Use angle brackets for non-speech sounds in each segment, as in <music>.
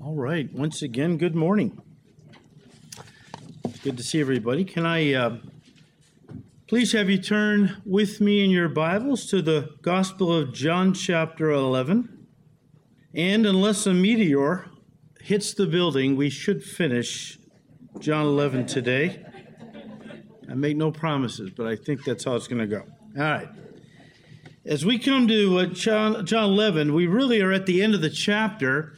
All right. Once again, good morning. It's good to see everybody. Can I uh, please have you turn with me in your Bibles to the Gospel of John, chapter 11? And unless a meteor hits the building, we should finish John 11 today. I make no promises, but I think that's how it's going to go. All right. As we come to uh, John, John 11, we really are at the end of the chapter.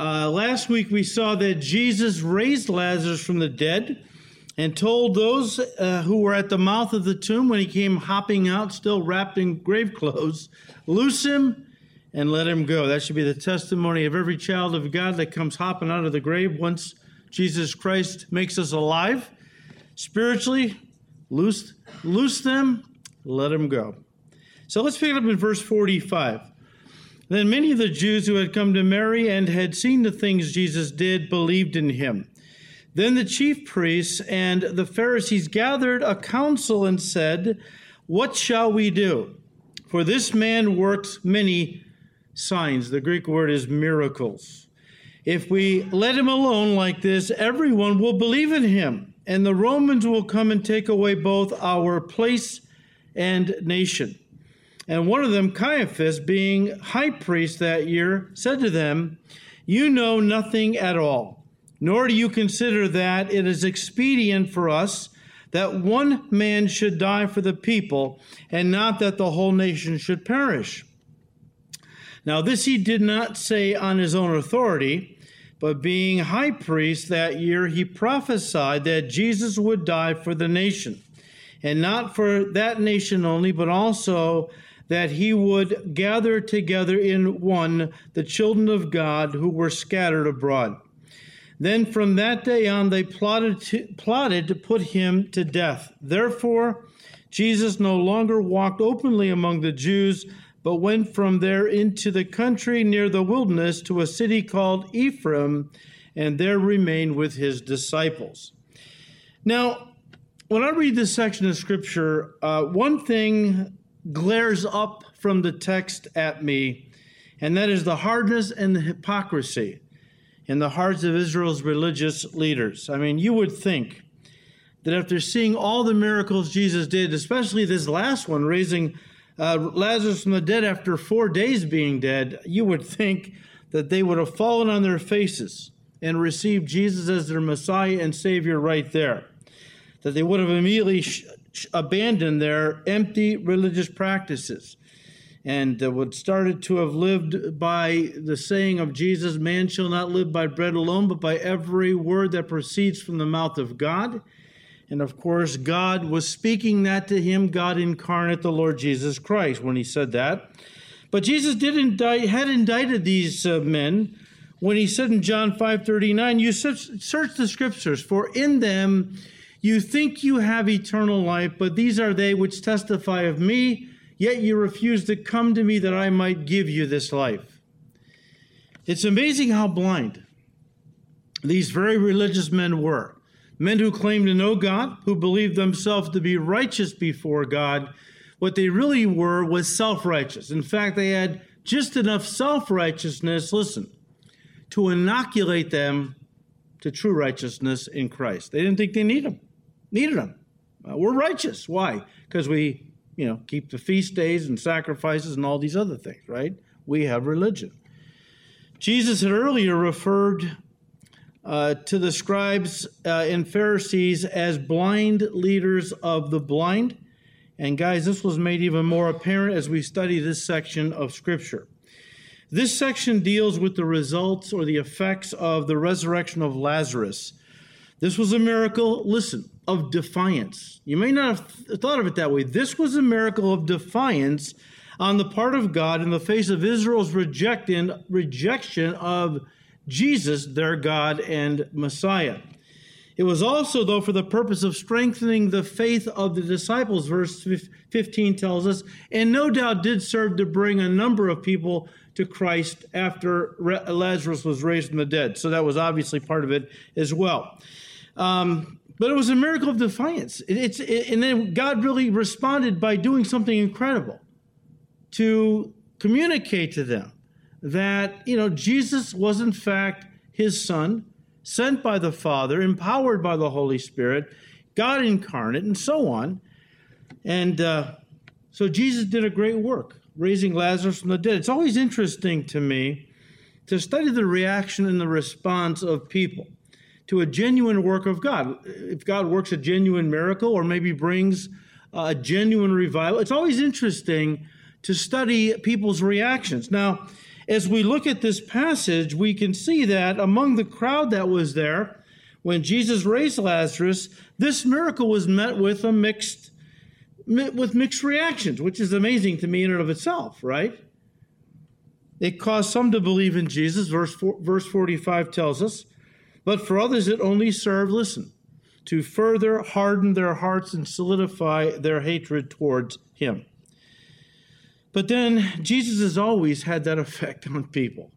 Uh, last week we saw that Jesus raised Lazarus from the dead and told those uh, who were at the mouth of the tomb when he came hopping out, still wrapped in grave <laughs> clothes, loose him and let him go. That should be the testimony of every child of God that comes hopping out of the grave once Jesus Christ makes us alive. Spiritually, loose, loose them, let them go. So let's pick it up in verse 45. Then many of the Jews who had come to Mary and had seen the things Jesus did believed in him. Then the chief priests and the Pharisees gathered a council and said, What shall we do? For this man works many signs. The Greek word is miracles. If we let him alone like this, everyone will believe in him, and the Romans will come and take away both our place and nation. And one of them, Caiaphas, being high priest that year, said to them, You know nothing at all, nor do you consider that it is expedient for us that one man should die for the people, and not that the whole nation should perish. Now, this he did not say on his own authority, but being high priest that year, he prophesied that Jesus would die for the nation, and not for that nation only, but also that he would gather together in one the children of God who were scattered abroad. Then from that day on, they plotted to, plotted to put him to death. Therefore, Jesus no longer walked openly among the Jews, but went from there into the country near the wilderness to a city called Ephraim, and there remained with his disciples. Now, when I read this section of scripture, uh, one thing glares up from the text at me, and that is the hardness and the hypocrisy in the hearts of Israel's religious leaders. I mean, you would think that after seeing all the miracles Jesus did, especially this last one, raising uh, Lazarus from the dead after four days being dead, you would think that they would have fallen on their faces and received Jesus as their Messiah and Savior right there. That they would have immediately abandoned their empty religious practices and uh, would started to have lived by the saying of Jesus, man shall not live by bread alone, but by every word that proceeds from the mouth of God. And of course, God was speaking that to him, God incarnate, the Lord Jesus Christ, when he said that. But Jesus did indict, had indicted these uh, men when he said in John 5:39, "You search, search the scriptures, for in them you think you have eternal life, but these are they which testify of me, yet you refuse to come to me that I might give you this life. It's amazing how blind these very religious men were. Men who claimed to know God, who believed themselves to be righteous before God. What they really were was self righteous. In fact, they had just enough self righteousness, listen, to inoculate them to true righteousness in Christ. They didn't think they needed them needed them. Uh, we're righteous. Why? Because we, you know, keep the feast days and sacrifices and all these other things, right? We have religion. Jesus had earlier referred uh, to the scribes uh, and Pharisees as blind leaders of the blind. And guys, this was made even more apparent as we study this section of Scripture. This section deals with the results or the effects of the resurrection of Lazarus. This was a miracle, listen, of defiance. You may not have thought of it that way. This was a miracle of defiance on the part of God in the face of Israel's rejecting, rejection of Jesus, their God and Messiah. It was also, though, for the purpose of strengthening the faith of the disciples, verse 15 tells us, and no doubt did serve to bring a number of people to Christ after Lazarus was raised from the dead. So that was obviously part of it as well. Um, but it was a miracle of defiance. It, it's it, and then God really responded by doing something incredible to communicate to them that you know Jesus was in fact his Son, sent by the Father, empowered by the Holy Spirit, God incarnate, and so on. And uh, so Jesus did a great work, raising Lazarus from the dead. It's always interesting to me to study the reaction and the response of people to a genuine work of God. If God works a genuine miracle or maybe brings a genuine revival, it's always interesting to study people's reactions. Now, as we look at this passage, we can see that among the crowd that was there, when Jesus raised Lazarus, this miracle was met with a mixed with mixed reactions, which is amazing to me in and of itself, right? It caused some to believe in Jesus, verse, verse 45 tells us, but for others it only served, listen, to further harden their hearts and solidify their hatred towards him. But then Jesus has always had that effect on people.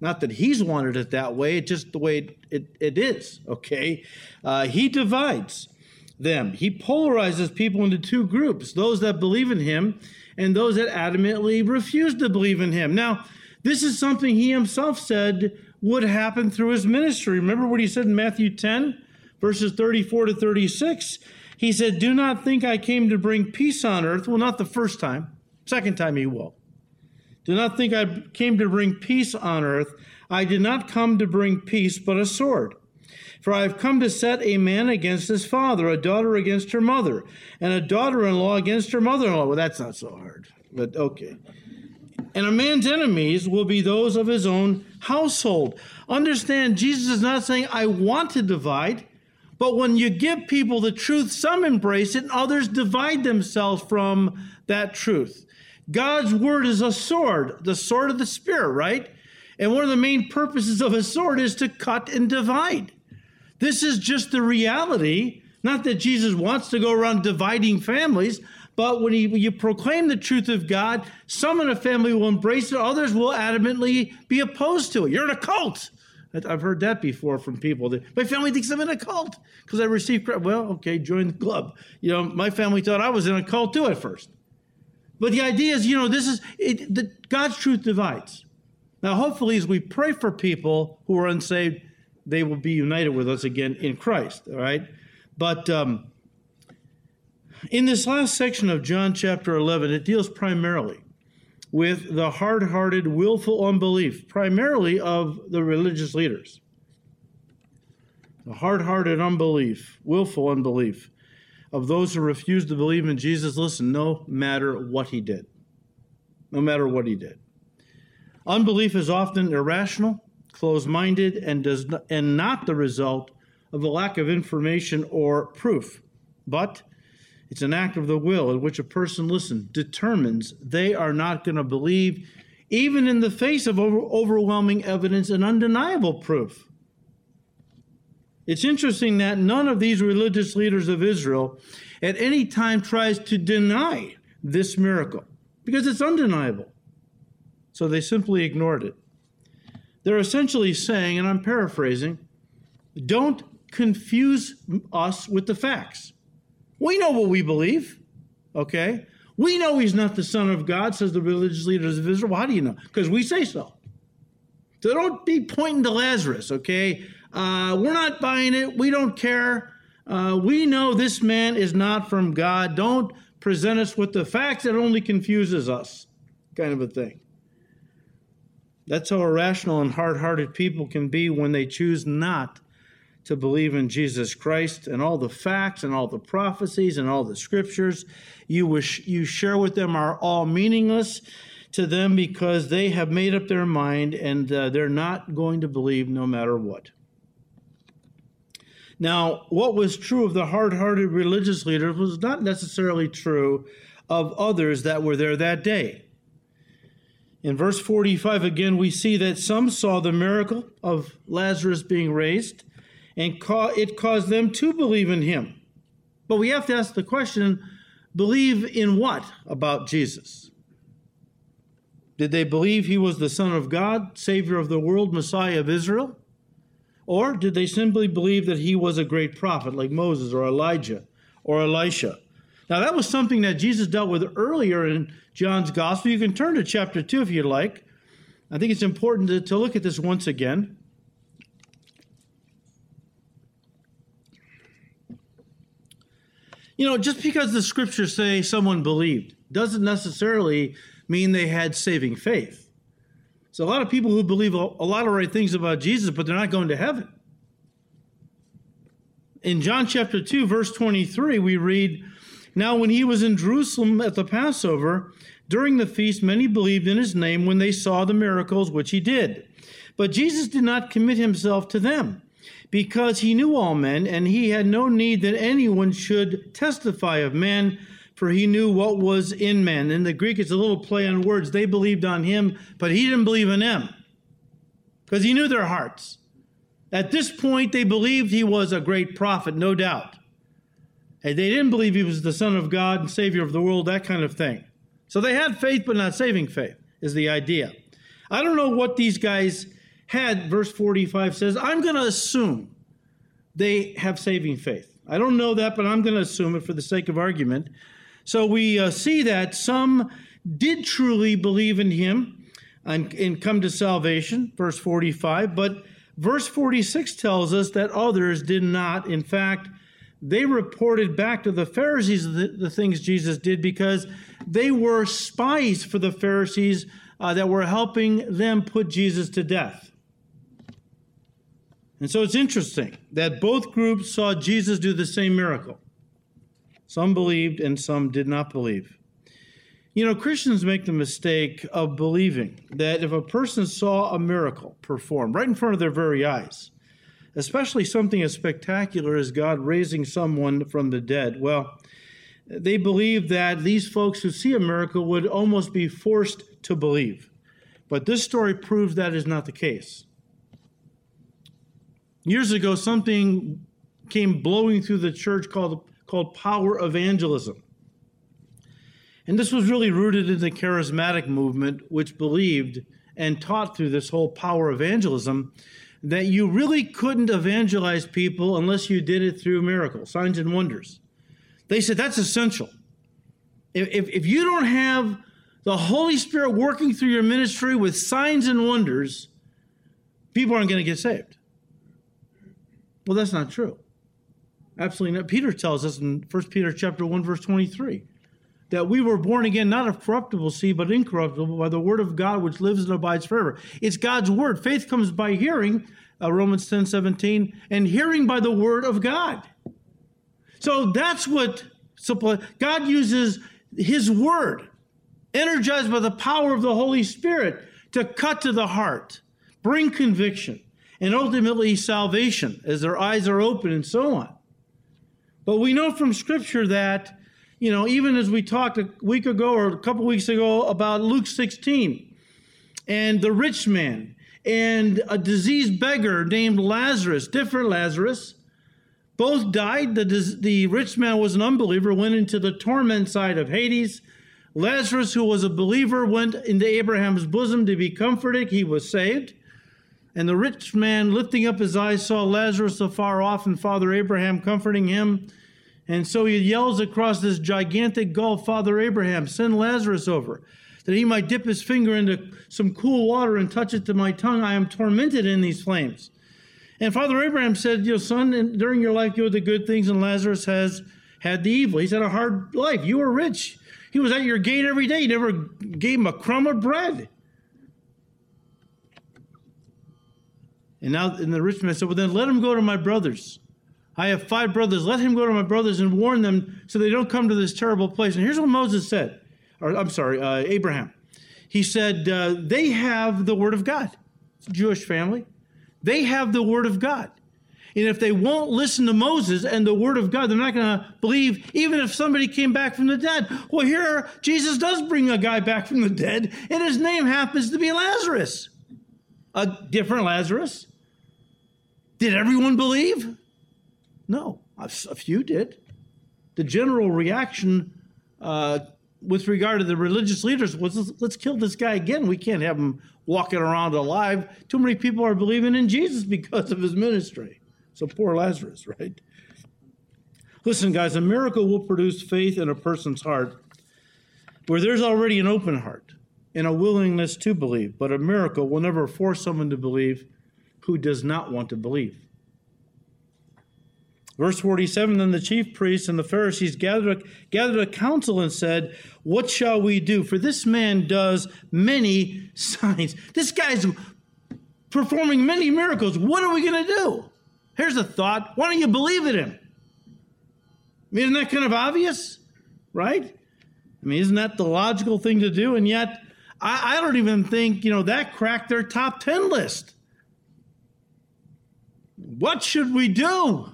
Not that he's wanted it that way, it's just the way it, it is, okay? Uh, he divides them. He polarizes people into two groups those that believe in him and those that adamantly refuse to believe in him. Now, this is something he himself said would happen through his ministry. Remember what he said in Matthew 10, verses 34 to 36? He said, Do not think I came to bring peace on earth. Well, not the first time, second time he will. Do not think I came to bring peace on earth. I did not come to bring peace, but a sword. For I have come to set a man against his father, a daughter against her mother, and a daughter in law against her mother in law. Well, that's not so hard, but okay. And a man's enemies will be those of his own household. Understand, Jesus is not saying, I want to divide, but when you give people the truth, some embrace it and others divide themselves from that truth. God's word is a sword, the sword of the Spirit, right? And one of the main purposes of a sword is to cut and divide. This is just the reality. Not that Jesus wants to go around dividing families, but when, he, you proclaim the truth of God, some in a family will embrace it, others will adamantly be opposed to it. You're in a cult. I've heard that before from people. That, my family thinks I'm in a cult because I received. Well, okay, join the club. You know, my family thought I was in a cult too at first. But the idea is, you know, this is it, the, God's truth divides. Now, hopefully, as we pray for people who are unsaved, they will be united with us again in Christ. All right, but um, in this last section of John chapter 11, it deals primarily with the hard hearted, willful unbelief, primarily of the religious leaders. The hard hearted unbelief, willful unbelief of those who refuse to believe in Jesus. Listen, no matter what he did. No matter what he did. Unbelief is often irrational, closed minded, and, does and not the result of a lack of information or proof, but it's an act of the will in which a person, listen, determines they are not going to believe, even in the face of over- overwhelming evidence and undeniable proof. It's interesting that none of these religious leaders of Israel at any time tries to deny this miracle because it's undeniable. So they simply ignored it. They're essentially saying, and I'm paraphrasing, don't confuse us with the facts. We know what we believe, okay? We know he's not the Son of God, says the religious leaders of Israel. Well, how do you know? Because we say so. So don't be pointing to Lazarus, okay? Uh, we're not buying it. We don't care. Uh, we know this man is not from God. Don't present us with the facts that only confuses us, kind of a thing. That's how irrational and hard hearted people can be when they choose not to believe in Jesus Christ and all the facts and all the prophecies and all the scriptures you wish you share with them are all meaningless to them because they have made up their mind and uh, they're not going to believe no matter what. Now, what was true of the hard hearted religious leaders was not necessarily true of others that were there that day. In verse 45, again, we see that some saw the miracle of Lazarus being raised, and it caused them to believe in him. But we have to ask the question believe in what about Jesus? Did they believe he was the Son of God, Savior of the world, Messiah of Israel? Or did they simply believe that he was a great prophet like Moses or Elijah or Elisha? Now, that was something that Jesus dealt with earlier in John's Gospel. You can turn to chapter 2 if you'd like. I think it's important to, to look at this once again. You know, just because the scriptures say someone believed doesn't necessarily mean they had saving faith. So a lot of people who believe a lot of right things about Jesus, but they're not going to heaven. In John chapter 2, verse 23, we read, Now when he was in Jerusalem at the Passover, during the feast, many believed in his name when they saw the miracles which he did. But Jesus did not commit himself to them because he knew all men, and he had no need that anyone should testify of men, for he knew what was in men. In the Greek, it's a little play on words. They believed on him, but he didn't believe in them because he knew their hearts. At this point, they believed he was a great prophet, no doubt. And they didn't believe he was the Son of God and Savior of the world, that kind of thing. So they had faith, but not saving faith, is the idea. I don't know what these guys had, verse 45 says, I'm going to assume they have saving faith. I don't know that, but I'm going to assume it for the sake of argument. So we uh, see that some did truly believe in him and, and come to salvation, verse 45, but verse 46 tells us that others did not. In fact, they reported back to the Pharisees the, the things Jesus did because they were spies for the Pharisees uh, that were helping them put Jesus to death. And so it's interesting that both groups saw Jesus do the same miracle. Some believed and some did not believe. You know, Christians make the mistake of believing that if a person saw a miracle performed right in front of their very eyes, especially something as spectacular as God raising someone from the dead, well, they believe that these folks who see a miracle would almost be forced to believe. But this story proves that is not the case. Years ago, something came blowing through the church called, called power evangelism. And this was really rooted in the charismatic movement, which believed and taught through this whole power evangelism that you really couldn't evangelize people unless you did it through miracles, signs, and wonders. They said that's essential. If, if, if you don't have the Holy Spirit working through your ministry with signs and wonders, people aren't going to get saved. Well, that's not true. Absolutely not. Peter tells us in 1 Peter chapter 1, verse 23, that we were born again not of corruptible seed, but incorruptible by the word of God which lives and abides forever. It's God's word. Faith comes by hearing, uh, Romans 10, 17, and hearing by the word of God. So that's what God uses his word, energized by the power of the Holy Spirit, to cut to the heart, bring conviction and ultimately salvation as their eyes are open and so on. But we know from Scripture that, you know, even as we talked a week ago or a couple weeks ago about Luke 16 and the rich man and a diseased beggar named Lazarus, different Lazarus, both died. The, the rich man was an unbeliever, went into the torment side of Hades. Lazarus, who was a believer, went into Abraham's bosom to be comforted. He was saved. And the rich man, lifting up his eyes, saw Lazarus afar off and Father Abraham comforting him. And so he yells across this gigantic gulf, Father Abraham, send Lazarus over, that he might dip his finger into some cool water and touch it to my tongue. I am tormented in these flames. And Father Abraham said, Your son, during your life you had the good things, and Lazarus has had the evil. He's had a hard life. You were rich. He was at your gate every day. You never gave him a crumb of bread. And now, and the rich man said, Well, then let him go to my brothers. I have five brothers. Let him go to my brothers and warn them so they don't come to this terrible place. And here's what Moses said, or I'm sorry, uh, Abraham. He said, uh, They have the word of God. Jewish family. They have the word of God. And if they won't listen to Moses and the word of God, they're not going to believe, even if somebody came back from the dead. Well, here, Jesus does bring a guy back from the dead, and his name happens to be Lazarus. A different Lazarus, did everyone believe? No, a few did. The general reaction uh, with regard to the religious leaders was let's, let's kill this guy again. We can't have him walking around alive. Too many people are believing in Jesus because of his ministry. So poor Lazarus, right? Listen, guys, a miracle will produce faith in a person's heart where there's already an open heart and a willingness to believe. But a miracle will never force someone to believe who does not want to believe. Verse 47 Then the chief priests and the Pharisees gathered a, gathered a council and said, What shall we do? For this man does many signs. This guy's performing many miracles. What are we going to do? Here's a thought. Why don't you believe in him? I mean, isn't that kind of obvious? Right? I mean, isn't that the logical thing to do? And yet, I, I don't even think, you know, that cracked their top 10 list. What should we do?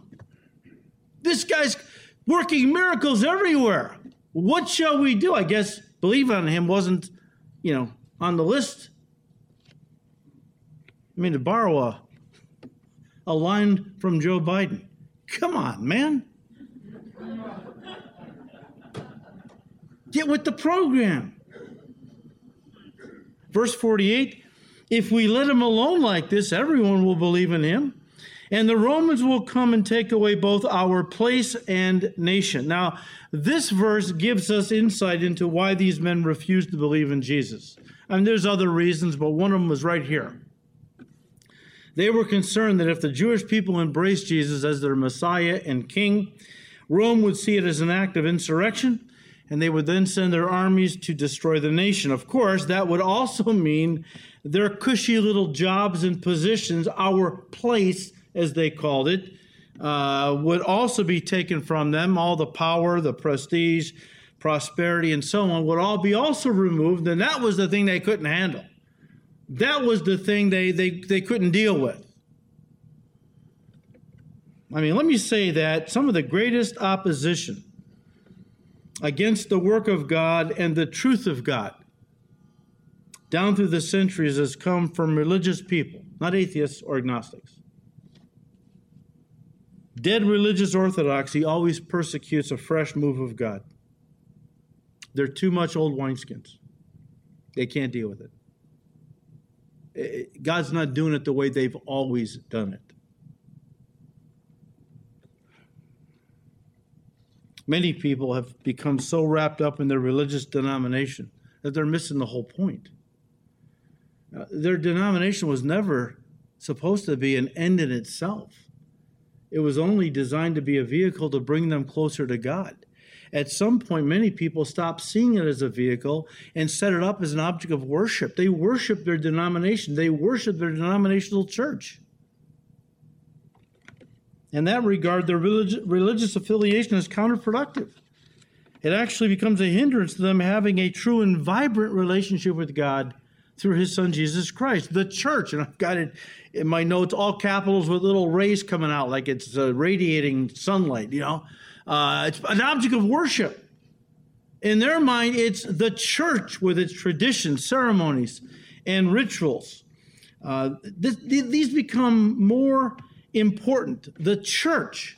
This guy's working miracles everywhere. What shall we do? I guess believe on him wasn't, you know, on the list. I mean, to borrow a, a line from Joe Biden. Come on, man. Get with the program. Verse 48 If we let him alone like this, everyone will believe in him, and the Romans will come and take away both our place and nation. Now, this verse gives us insight into why these men refused to believe in Jesus. I mean, there's other reasons, but one of them was right here. They were concerned that if the Jewish people embraced Jesus as their Messiah and King, Rome would see it as an act of insurrection and they would then send their armies to destroy the nation. Of course, that would also mean their cushy little jobs and positions, our place, as they called it, uh, would also be taken from them. All the power, the prestige, prosperity, and so on would all be also removed. And that was the thing they couldn't handle. That was the thing they, they, they couldn't deal with. I mean, let me say that some of the greatest opposition against the work of God and the truth of God down through the centuries has come from religious people, not atheists or agnostics. Dead religious orthodoxy always persecutes a fresh move of God. They're too much old wineskins. They can't deal with it. God's not doing it the way they've always done it. Many people have become so wrapped up in their religious denomination that they're missing the whole point. Uh, their denomination was never supposed to be an end in itself. It was only designed to be a vehicle to bring them closer to God. At some point, many people stopped seeing it as a vehicle and set it up as an object of worship. They worship their denomination, they worship their denominational church. In that regard, their religious affiliation is counterproductive. It actually becomes a hindrance to them having a true and vibrant relationship with God through his son Jesus Christ. The church, and I've got it in my notes, all capitals with little rays coming out like it's uh, radiating sunlight, you know. Uh, it's an object of worship. In their mind, it's the church with its traditions, ceremonies, and rituals. Uh, this, these become more important, the church,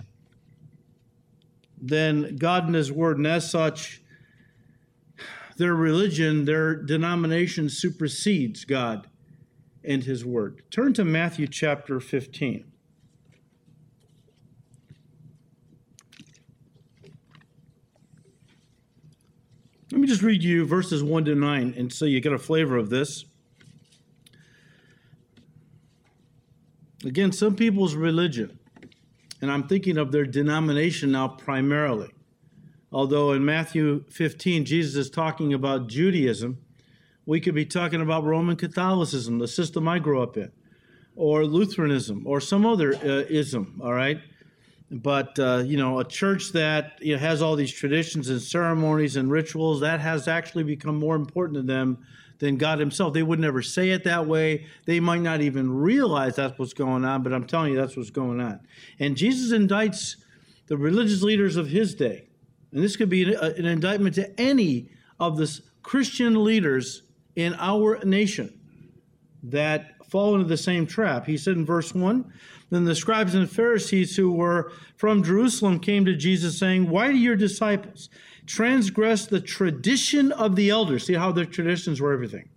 than God and His Word. And as such, their religion, their denomination supersedes God and His Word. Turn to Matthew chapter 15. Let me just read you verses 1 to 9, and so you get a flavor of this. Again, some people's religion, and I'm thinking of their denomination now primarily. Although in Matthew 15, Jesus is talking about Judaism, we could be talking about Roman Catholicism, the system I grew up in, or Lutheranism, or some other uh, ism, all right? But, uh, you know, a church that you know, has all these traditions and ceremonies and rituals, that has actually become more important to them than God Himself. They would never say it that way. They might not even realize that's what's going on, but I'm telling you, that's what's going on. And Jesus indicts the religious leaders of His day. And this could be uh, an indictment to any of the Christian leaders in our nation that fall into the same trap. He said in verse 1 Then the scribes and Pharisees who were from Jerusalem came to Jesus, saying, Why do your disciples transgress the tradition of the elders. See how their traditions were everything.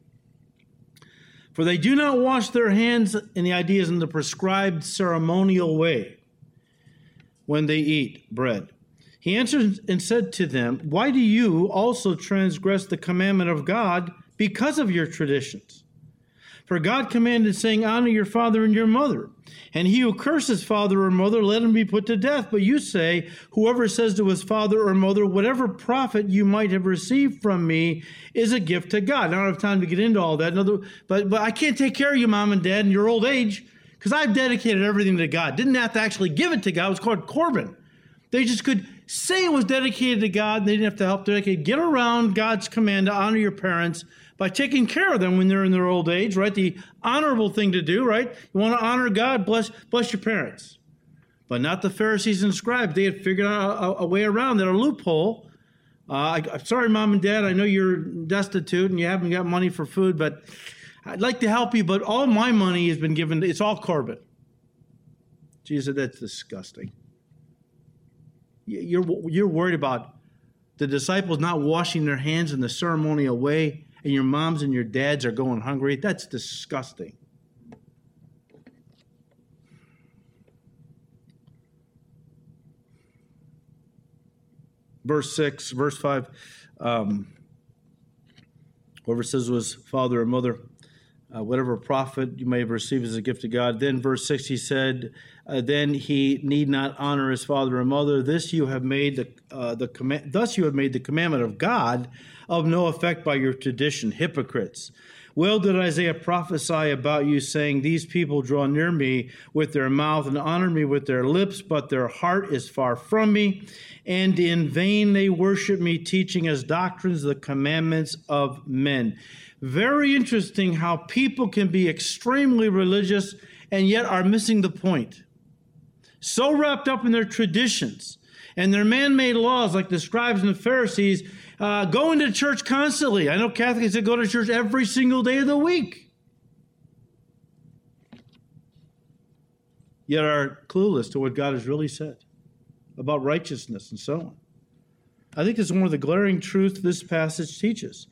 For they do not wash their hands, and the idea is in the prescribed ceremonial way when they eat bread. He answered and said to them, Why do you also transgress the commandment of God because of your traditions? For God commanded, saying, Honor your father and your mother, And he who curses father or mother, let him be put to death. But you say, Whoever says to his father or mother, Whatever profit you might have received from me is a gift to God. I don't have time to get into all that. But, but I can't take care of you, mom and dad, in your old age because I've dedicated everything to God. Didn't have to actually give it to God. It was called Corban. They just could say it was dedicated to God. and They didn't have to help. Could get around God's command to honor your parents by taking care of them when they're in their old age, right? The honorable thing to do, right? You want to honor God, bless, bless your parents. But not the Pharisees and scribes. They had figured out a, a way around that, a loophole. Uh, I, I'm sorry, mom and dad, I know you're destitute and you haven't got money for food, but I'd like to help you, but all my money has been given, it's all Corban. Jesus said, that's disgusting. You're, you're worried about the disciples not washing their hands in the ceremonial way and your moms and your dads are going hungry, that's disgusting. Verse 6, verse 5, um, whoever says was father or mother, uh, whatever profit you may have received as a gift of God. Then, verse 6, he said, uh, Then he need not honor his father or mother. This you have made the, uh, the command, thus you have made the commandment of God of no effect by your tradition, hypocrites. Well did Isaiah prophesy about you, saying, These people draw near me with their mouth and honor me with their lips, but their heart is far from me, and in vain they worship me, teaching as doctrines the commandments of men. Very interesting how people can be extremely religious and yet are missing the point. So wrapped up in their traditions and their man made laws, like the scribes and the Pharisees, uh, going to church constantly. I know Catholics that go to church every single day of the week. Yet are clueless to what God has really said about righteousness and so on. I think it's one of the glaring truths this passage teaches.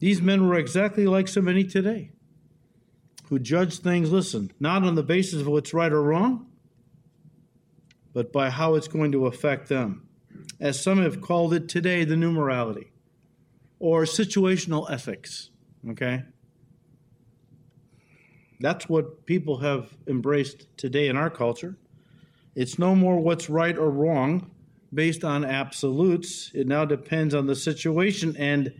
These men were exactly like so many today who judge things, listen, not on the basis of what's right or wrong, but by how it's going to affect them as some have called it today, the new morality or situational ethics. Okay? That's what people have embraced today in our culture. It's no more what's right or wrong based on absolutes. It now depends on the situation and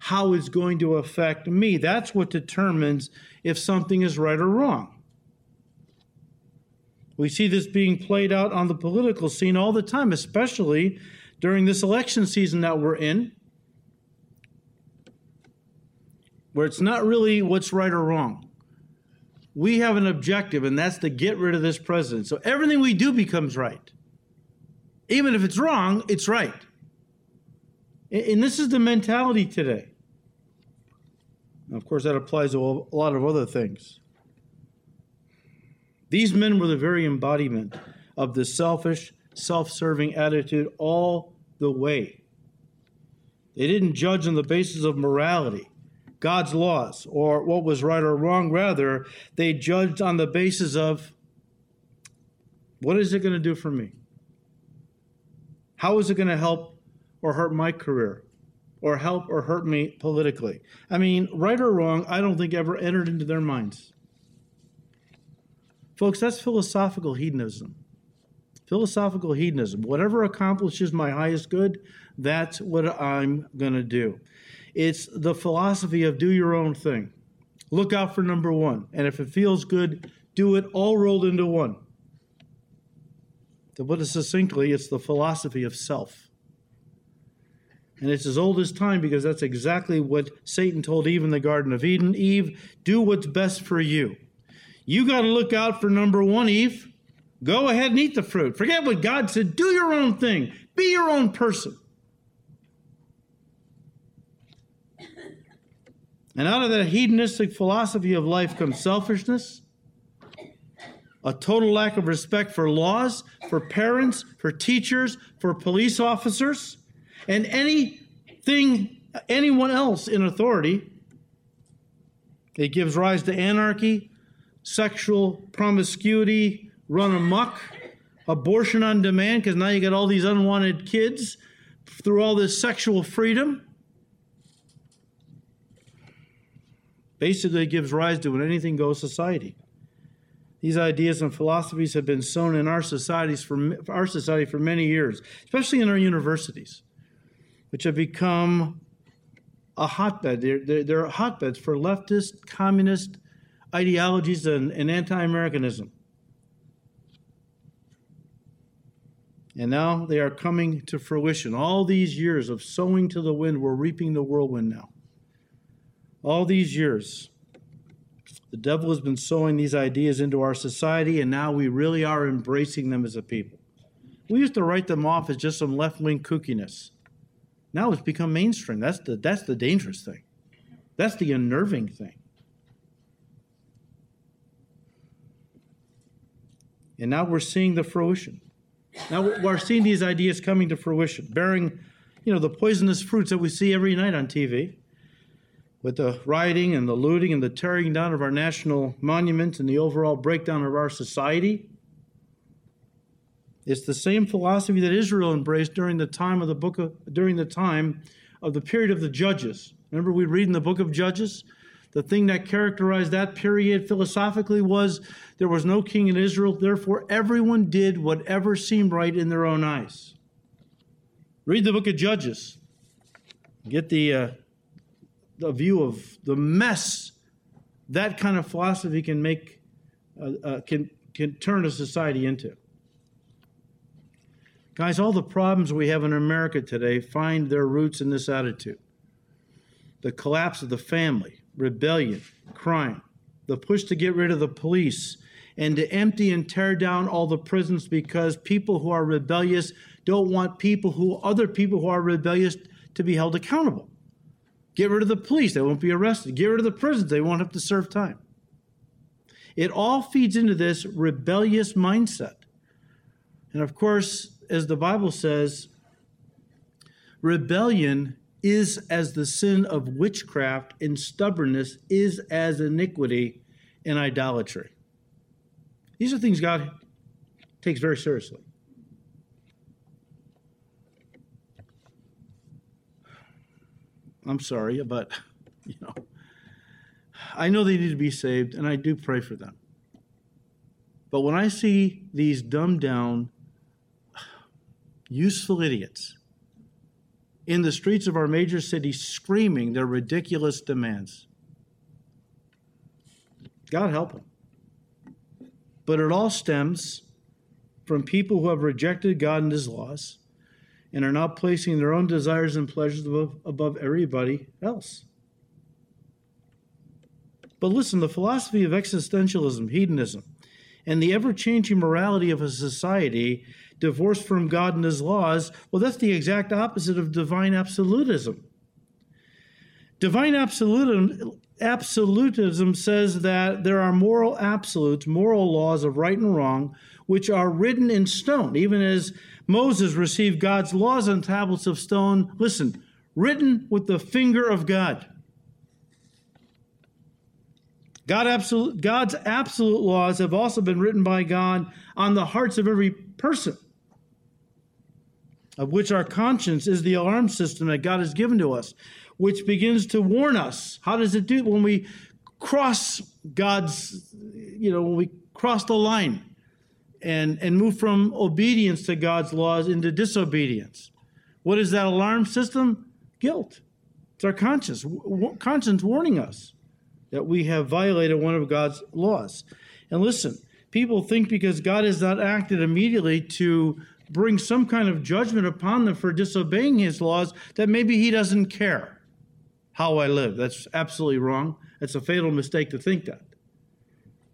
how it's going to affect me. That's what determines if something is right or wrong. We see this being played out on the political scene all the time, especially during this election season that we're in, where it's not really what's right or wrong. We have an objective, and that's to get rid of this president. So everything we do becomes right. Even if it's wrong, it's right. And this is the mentality today. Of course, that applies to a lot of other things. These men were the very embodiment of the selfish, self serving attitude all the way. They didn't judge on the basis of morality, God's laws, or what was right or wrong. Rather, they judged on the basis of what is it going to do for me? How is it going to help or hurt my career? Or help or hurt me politically. I mean, right or wrong, I don't think ever entered into their minds. Folks, that's philosophical hedonism. Philosophical hedonism. Whatever accomplishes my highest good, that's what I'm going to do. It's the philosophy of do your own thing. Look out for number one. And if it feels good, do it all rolled into one. To put it succinctly, it's the philosophy of self. And it's as old as time because that's exactly what Satan told Eve in the Garden of Eden Eve, do what's best for you. You got to look out for number one, Eve. Go ahead and eat the fruit. Forget what God said. Do your own thing. Be your own person. And out of that hedonistic philosophy of life comes selfishness, a total lack of respect for laws, for parents, for teachers, for police officers, and anything, anyone else in authority. It gives rise to anarchy, sexual promiscuity, run amok, abortion on demand, because now you got all these unwanted kids through all this sexual freedom. Basically, it gives rise to an anything goes society. These ideas and philosophies have been sown in our societies for our society for many years, especially in our universities, which have become a hotbed. They're, they're, they're hotbeds for leftist, communist ideologies and, and anti-Americanism. And now they are coming to fruition. All these years of sowing to the wind, we're reaping the whirlwind now. All these years, the devil has been sowing these ideas into our society, and now we really are embracing them as a people. We used to write them off as just some left wing kookiness. Now it's become mainstream. That's the, that's the dangerous thing. That's the unnerving thing. And now we're seeing the fruition. Now we're seeing these ideas coming to fruition, bearing, you know, the poisonous fruits that we see every night on TV with the rioting and the looting and the tearing down of our national monuments and the overall breakdown of our society. It's the same philosophy that Israel embraced during the time of the book of, during the time of the period of the judges. Remember we read in the book of Judges? The thing that characterized that period philosophically was there was no king in Israel, therefore everyone did whatever seemed right in their own eyes. Read the book of Judges. Get the uh, the view of the mess that kind of philosophy can make, uh, uh, can, can turn a society into. Guys, all the problems we have in America today find their roots in this attitude the collapse of the family, rebellion, crime, the push to get rid of the police, and to empty and tear down all the prisons because people who are rebellious don't want people who, other people who are rebellious, to be held accountable. Get rid of the police, they won't be arrested. Get rid of the prisons, they won't have to serve time. It all feeds into this rebellious mindset. And of course, as the Bible says, rebellion is as the sin of witchcraft, and stubbornness is as iniquity and idolatry. These are things God takes very seriously. I'm sorry, but you know, I know they need to be saved, and I do pray for them. But when I see these dumbed down, useful idiots in the streets of our major cities screaming their ridiculous demands, God help them. But it all stems from people who have rejected God and His laws and are now placing their own desires and pleasures above, above everybody else. But listen, the philosophy of existentialism, hedonism, and the ever changing morality of a society divorced from God and His laws, well, that's the exact opposite of divine absolutism. Divine absolutism, absolutism says that there are moral absolutes, moral laws of right and wrong, which are written in stone, even as Moses received God's laws on tablets of stone. Listen, written with the finger of God. God absolute, God's absolute laws have also been written by God on the hearts of every person, of which our conscience is the alarm system that God has given to us, which begins to warn us. How does it do when we cross God's, you know, when we cross the line? and, and move from obedience to God's laws into disobedience. What is that alarm system? Guilt. It's our conscience, conscience warning us that we have violated one of God's laws. And listen, people think because God has not acted immediately to bring some kind of judgment upon them for disobeying his laws that maybe he doesn't care how I live. That's absolutely wrong. It's a fatal mistake to think that.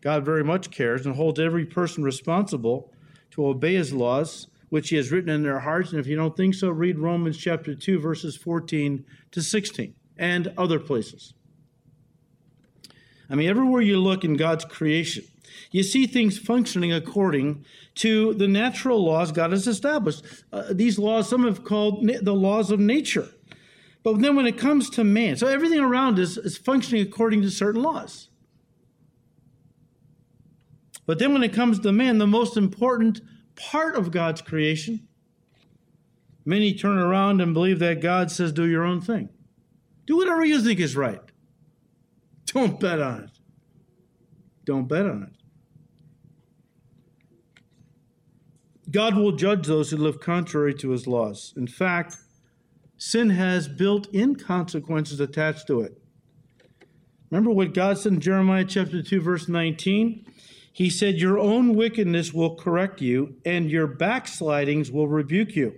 God very much cares and holds every person responsible to obey his laws, which he has written in their hearts. And if you don't think so, read Romans chapter 2, verses 14 to 16 and other places. I mean, everywhere you look in God's creation, you see things functioning according to the natural laws God has established. Uh, these laws, some have called na- the laws of nature. But then when it comes to man, so everything around us is functioning according to certain laws. But then when it comes to man, the most important part of God's creation, many turn around and believe that God says, do your own thing. Do whatever you think is right. Don't bet on it. Don't bet on it. God will judge those who live contrary to his laws. In fact, sin has built in consequences attached to it. Remember what God said in Jeremiah chapter 2, verse 19? He said, Your own wickedness will correct you, and your backslidings will rebuke you.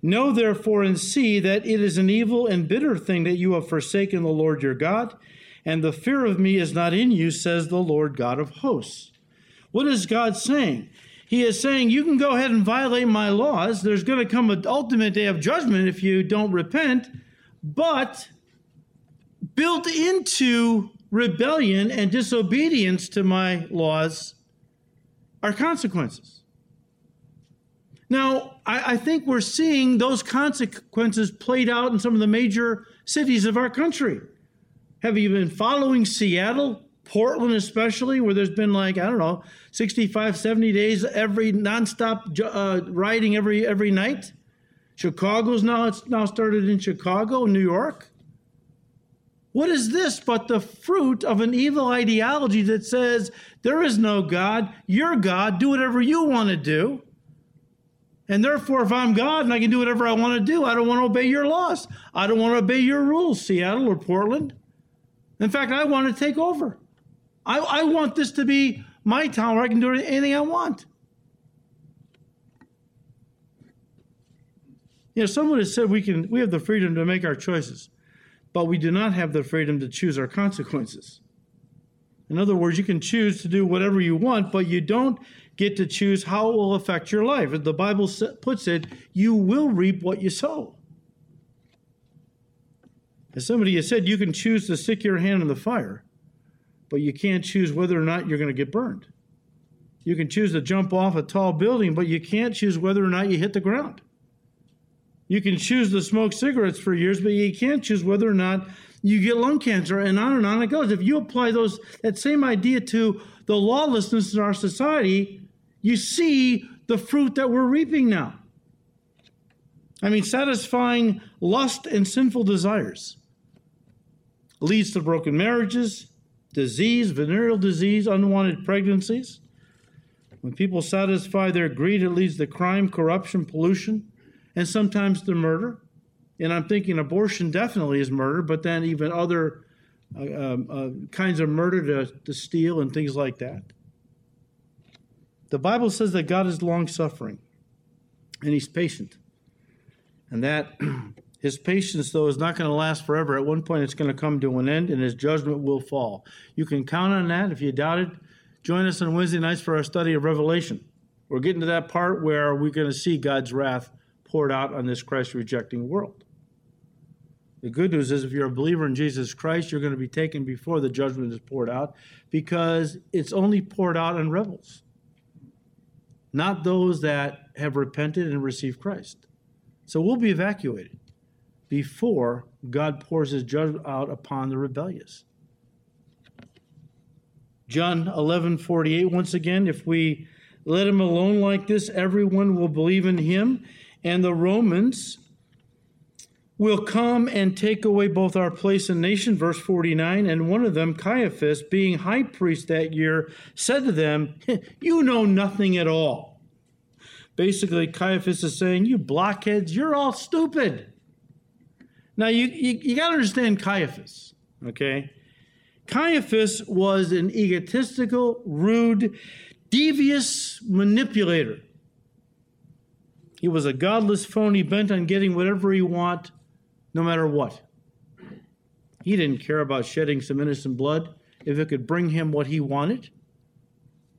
Know therefore and see that it is an evil and bitter thing that you have forsaken the Lord your God, and the fear of me is not in you, says the Lord God of hosts. What is God saying? He is saying, You can go ahead and violate my laws. There's going to come an ultimate day of judgment if you don't repent. But built into rebellion and disobedience to my laws are consequences. Now, I, I, think we're seeing those consequences played out in some of the major cities of our country. Have you been following Seattle, Portland especially, where there's been like, I don't know, 65, 70 days every nonstop uh, riding every every night? Chicago's now it's now started in Chicago, New York. What is this but the fruit of an evil ideology that says there is no God, you're God, do whatever you want to do. And therefore, if I'm God and I can do whatever I want to do, I don't want to obey your laws. I don't want to obey your rules, Seattle or Portland. In fact, I want to take over. I, I want this to be my town where I can do anything I want. You know, someone has said we can we have the freedom to make our choices but we do not have the freedom to choose our consequences. In other words, you can choose to do whatever you want, but you don't get to choose how it will affect your life. As the Bible puts it, you will reap what you sow. As somebody has said, you can choose to stick your hand in the fire, but you can't choose whether or not you're going to get burned. You can choose to jump off a tall building, but you can't choose whether or not you hit the ground. You can choose to smoke cigarettes for years, but you can't choose whether or not you get lung cancer, and on and on it goes. If you apply those that same idea to the lawlessness in our society, you see the fruit that we're reaping now. I mean, satisfying lust and sinful desires leads to broken marriages, disease, venereal disease, unwanted pregnancies. When people satisfy their greed, it leads to crime, corruption, pollution and sometimes the murder. And I'm thinking abortion definitely is murder, but then even other uh, um, uh, kinds of murder to, to steal and things like that. The Bible says that God is long suffering and He's patient. And that <clears throat> His patience, though, is not going to last forever. At one point, it's going to come to an end and His judgment will fall. You can count on that. If you doubt it, join us on Wednesday nights for our study of Revelation. We're getting to that part where we're going to see God's wrath poured out on this Christ rejecting world. The good news is, if you're a believer in Jesus Christ, you're going to be taken before the judgment is poured out because it's only poured out on rebels, not those that have repented and received Christ. So we'll be evacuated before God pours his judgment out upon the rebellious. John 11 48, once again, if we let him alone like this, everyone will believe in him and the Romans will come and take away both our place and nation. Verse 49 And one of them, Caiaphas, being high priest that year, said to them, <laughs> You know nothing at all. Basically, Caiaphas is saying, You blockheads, you're all stupid. Now, you, you, you got to understand Caiaphas, okay? Caiaphas was an egotistical, rude, devious manipulator. He was a godless phony bent on getting whatever he want, no matter what. He didn't care about shedding some innocent blood if it could bring him what he wanted.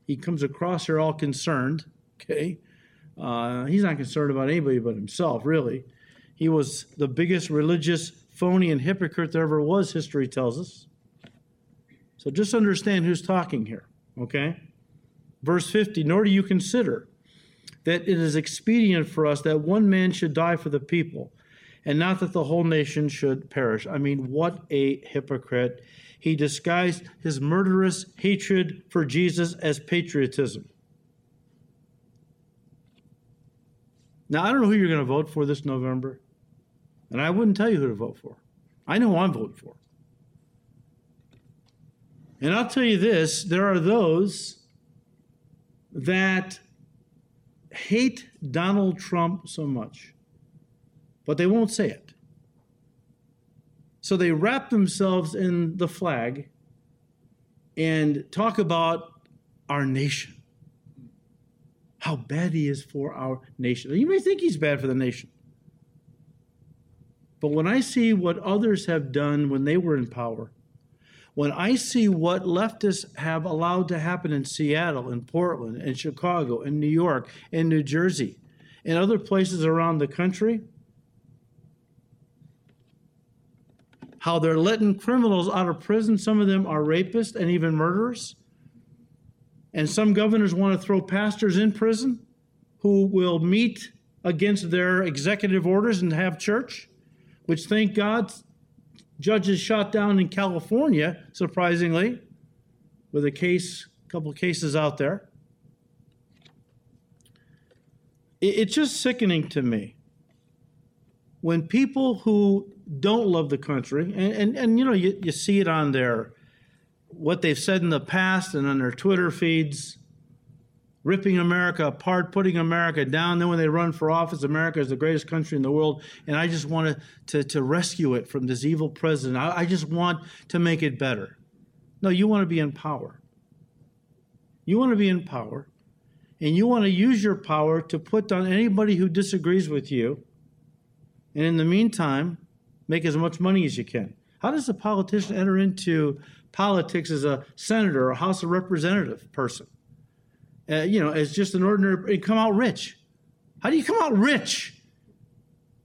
He comes across here all concerned, okay? Uh, he's not concerned about anybody but himself, really. He was the biggest religious phony and hypocrite there ever was, history tells us. So just understand who's talking here, okay? Verse 50 Nor do you consider that it is expedient for us that one man should die for the people, and not that the whole nation should perish. I mean, what a hypocrite. He disguised his murderous hatred for Jesus as patriotism. Now, I don't know who you're going to vote for this November, and I wouldn't tell you who to vote for. I know who I'm voting for. And I'll tell you this there are those that hate Donald Trump so much, but they won't say it. So they wrap themselves in the flag and talk about our nation. How bad he is for our nation. You may think he's bad for the nation. But when I see what others have done when they were in power, when I see what leftists have allowed to happen in Seattle, in Portland, in Chicago, in New York, in New Jersey, and other places around the country, how they're letting criminals out of prison. Some of them are rapists and even murderers. And some governors want to throw pastors in prison who will meet against their executive orders and have church, which thank God judges shot down in California, surprisingly, with a case, a couple cases out there. It's just sickening to me when people who don't love the country, and, and, and you know, you, you see it on their, what they've said in the past and on their Twitter feeds, ripping America apart, putting America down. Then when they run for office, America is the greatest country in the world, and I just want to, to, rescue it from this evil president. I, I just want to make it better. No, you want to be in power. You want to be in power, and you want to use your power to put down anybody who disagrees with you. And in the meantime, make as much money as you can. How does a politician enter into politics as a senator or a House of Representative person? Uh, you know, as just an ordinary, come out rich. How do you come out rich?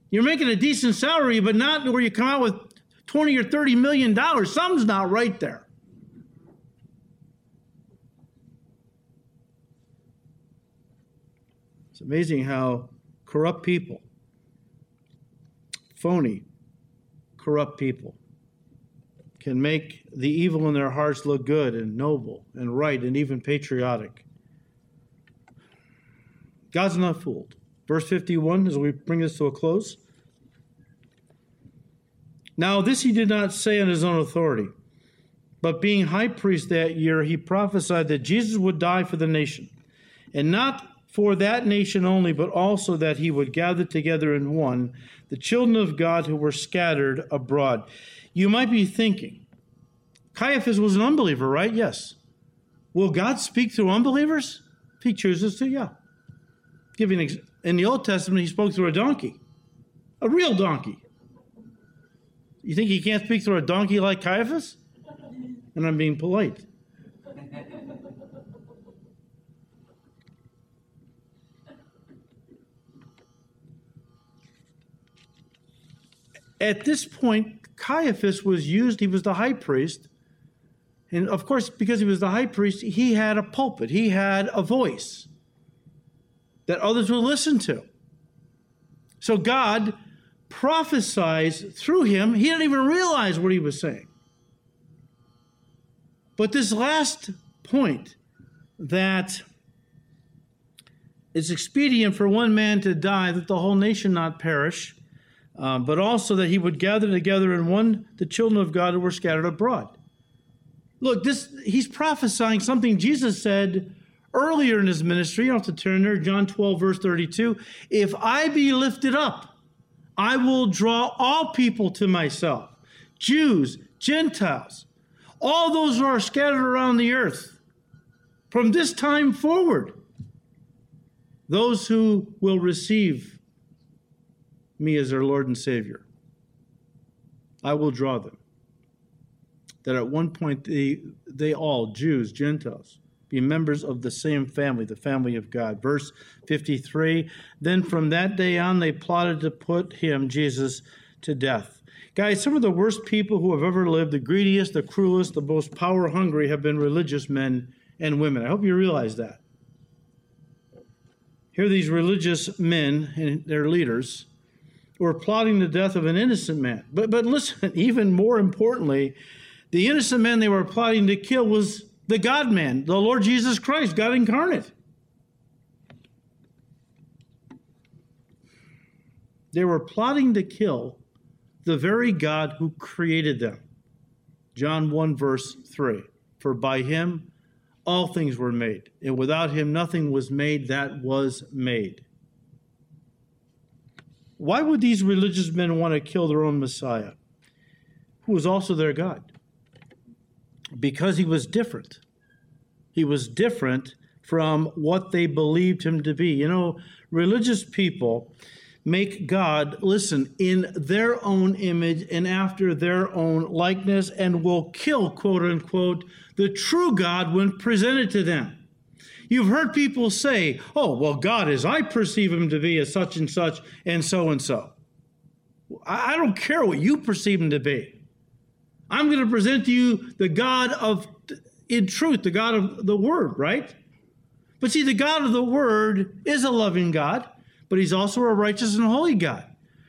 You're making a decent salary, but not where you come out with 20 or 30 million dollars. Something's not right there. It's amazing how corrupt people, phony, corrupt people can make the evil in their hearts look good and noble and right and even patriotic. God's not fooled. Verse 51, as we bring this to a close. Now, this he did not say on his own authority, but being high priest that year, he prophesied that Jesus would die for the nation, and not for that nation only, but also that he would gather together in one the children of God who were scattered abroad. You might be thinking, Caiaphas was an unbeliever, right? Yes. Will God speak through unbelievers? If he chooses to, yeah. Giving in the Old Testament, he spoke through a donkey, a real donkey. You think he can't speak through a donkey like Caiaphas? And I'm being polite. At this point, Caiaphas was used, he was the high priest. And of course, because he was the high priest, he had a pulpit, he had a voice that others would listen to. So God prophesies through him. He didn't even realize what he was saying. But this last point that it's expedient for one man to die that the whole nation not perish uh, but also that he would gather together in one the children of God who were scattered abroad. Look, this he's prophesying something Jesus said earlier in his ministry. You have to turn there, John 12, verse 32. If I be lifted up, I will draw all people to myself, Jews, Gentiles, all those who are scattered around the earth. From this time forward, those who will receive me as their Lord and Savior. I will draw them. That at one point they, they all, Jews, Gentiles, be members of the same family, the family of God. Verse 53 Then from that day on, they plotted to put him, Jesus, to death. Guys, some of the worst people who have ever lived, the greediest, the cruelest, the most power hungry, have been religious men and women. I hope you realize that. Here, these religious men and their leaders were plotting the death of an innocent man. But, but listen, <laughs> even more importantly, the innocent man they were plotting to kill was the God man, the Lord Jesus Christ, God incarnate. They were plotting to kill the very God who created them. John 1, verse 3 For by him all things were made, and without him nothing was made that was made. Why would these religious men want to kill their own Messiah, who was also their God? Because he was different. He was different from what they believed him to be. You know, religious people make God, listen, in their own image and after their own likeness, and will kill, quote unquote, the true God when presented to them. You've heard people say, oh, well, God as I perceive him to be as such and such and so and so. I don't care what you perceive him to be. I'm going to present to you the God of, in truth, the God of the Word, right? But see, the God of the Word is a loving God, but He's also a righteous and holy God.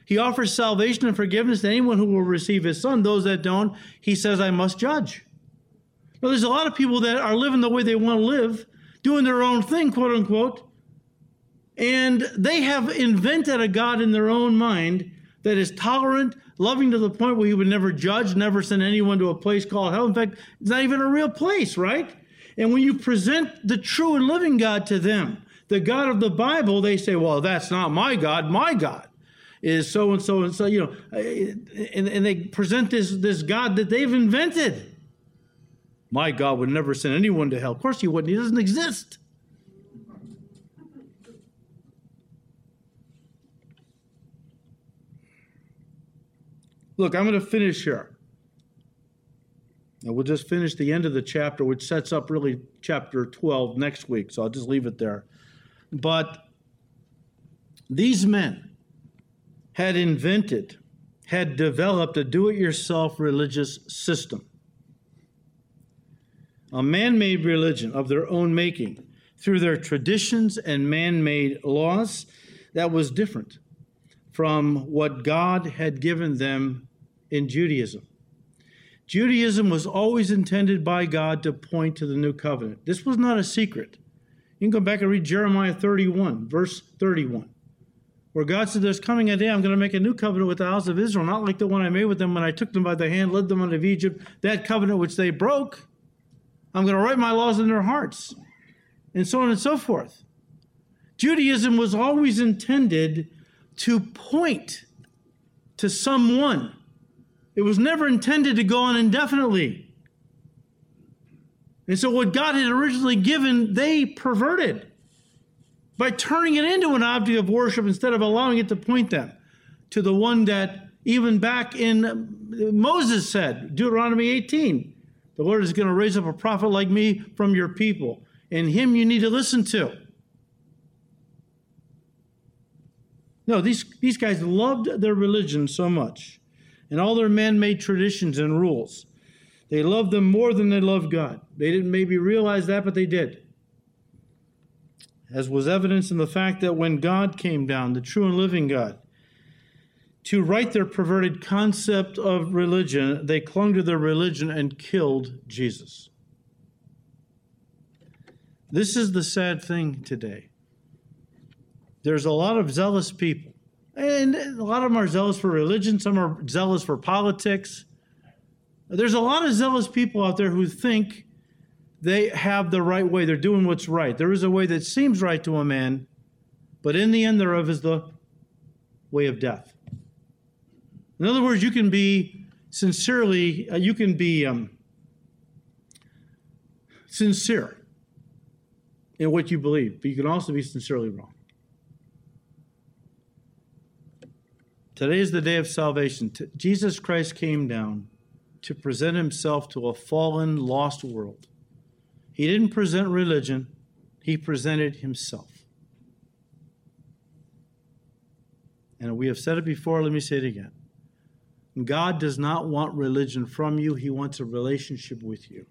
He offers salvation and forgiveness to anyone who will receive His Son. Those that don't, He says, I must judge. Now, there's a lot of people that are living the way they want to live, doing their own thing, quote unquote, and they have invented a God in their own mind that is tolerant, loving to the point where he would never judge, never send anyone to a place called hell. In fact, it's not even a real place, right? And when you present the true and living God to them, the God of the Bible, they say, well, that's not my God. My God is so and so and so, you know, and, and they present this, this God that they've invented. My God would never send anyone to hell. Of course he wouldn't. He doesn't exist. Look, I'm going to finish here. Now we'll just finish the end of the chapter, which sets up really chapter 12 next week. So I'll just leave it there. But these men had invented, had developed a do it yourself religious system a man made religion of their own making through their traditions and man made laws that was different from what God had given them in Judaism. Judaism was always intended by God to point to the new covenant. This was not a secret. You can go back and read Jeremiah 31, verse 31, where God said, There's coming a day I'm going to make a new covenant with the house of Israel, not like the one I made with them when I took them by the hand, led them out of Egypt, that covenant which they broke. I'm going to write my laws in their hearts, and so on and so forth. Judaism was always intended to point to someone. It was never intended to go on indefinitely. And so, what God had originally given, they perverted by turning it into an object of worship instead of allowing it to point them to the one that even back in Moses said, Deuteronomy 18, the Lord is going to raise up a prophet like me from your people, and him you need to listen to. No, these, these guys loved their religion so much and all their man made traditions and rules. They loved them more than they loved God. They didn't maybe realize that, but they did. As was evidence in the fact that when God came down, the true and living God, to right their perverted concept of religion, they clung to their religion and killed Jesus. This is the sad thing today. There's a lot of zealous people, and a lot of them are zealous for religion, some are zealous for politics. There's a lot of zealous people out there who think they have the right way, they're doing what's right. There is a way that seems right to a man, but in the end thereof is the way of death. In other words, you can be sincerely, uh, you can be um, sincere in what you believe, but you can also be sincerely wrong. Today is the day of salvation. Jesus Christ came down to present himself to a fallen, lost world. He didn't present religion, he presented himself. And we have said it before, let me say it again. God does not want religion from you, He wants a relationship with you.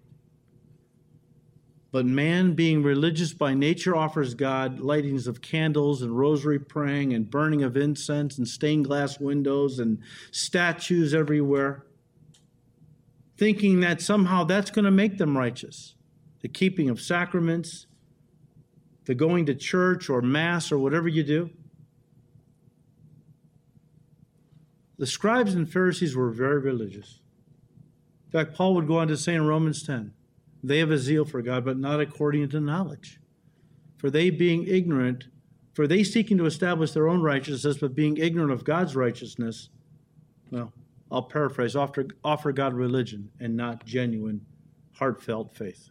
But man, being religious by nature, offers God lightings of candles and rosary praying and burning of incense and stained glass windows and statues everywhere, thinking that somehow that's going to make them righteous. The keeping of sacraments, the going to church or mass or whatever you do. The scribes and Pharisees were very religious. In fact, Paul would go on to say in Romans 10 they have a zeal for God, but not according to knowledge. For they being ignorant, for they seeking to establish their own righteousness, but being ignorant of God's righteousness, well, I'll paraphrase, offer, offer God religion and not genuine, heartfelt faith.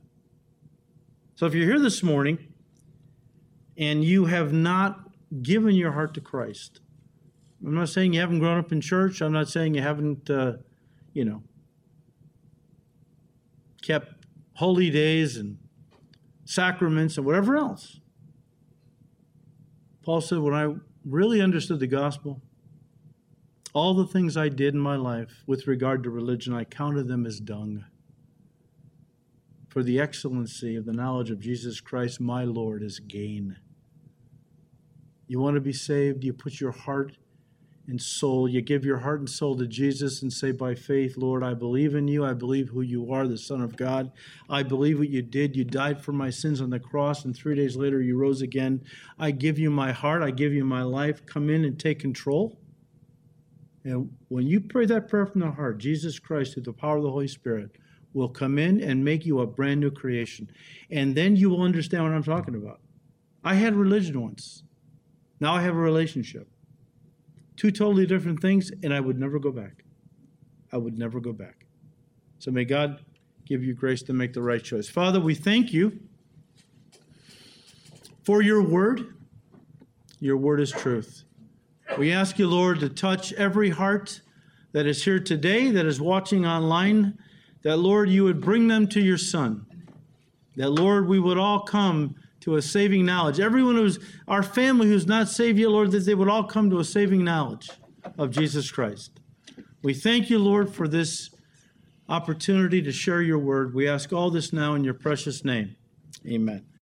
So if you're here this morning and you have not given your heart to Christ, I'm not saying you haven't grown up in church. I'm not saying you haven't, uh, you know, kept holy days and sacraments and whatever else. Paul said, when I really understood the gospel, all the things I did in my life with regard to religion, I counted them as dung. For the excellency of the knowledge of Jesus Christ, my Lord, is gain. You want to be saved, you put your heart and soul. You give your heart and soul to Jesus and say, by faith, Lord, I believe in you. I believe who you are, the Son of God. I believe what you did. You died for my sins on the cross, and three days later you rose again. I give you my heart. I give you my life. Come in and take control. And when you pray that prayer from the heart, Jesus Christ, through the power of the Holy Spirit, will come in and make you a brand new creation. And then you will understand what I'm talking about. I had religion once. Now I have a relationship. Two totally different things, and I would never go back. I would never go back. So may God give you grace to make the right choice. Father, we thank you for your word. Your word is truth. We ask you, Lord, to touch every heart that is here today, that is watching online, that, Lord, you would bring them to your Son. That, Lord, we would all come to a saving knowledge. Everyone who's our family who's not saved yet, Lord, that they would all come to a saving knowledge of Jesus Christ. We thank you, Lord, for this opportunity to share your word. We ask all this now in your precious name. Amen.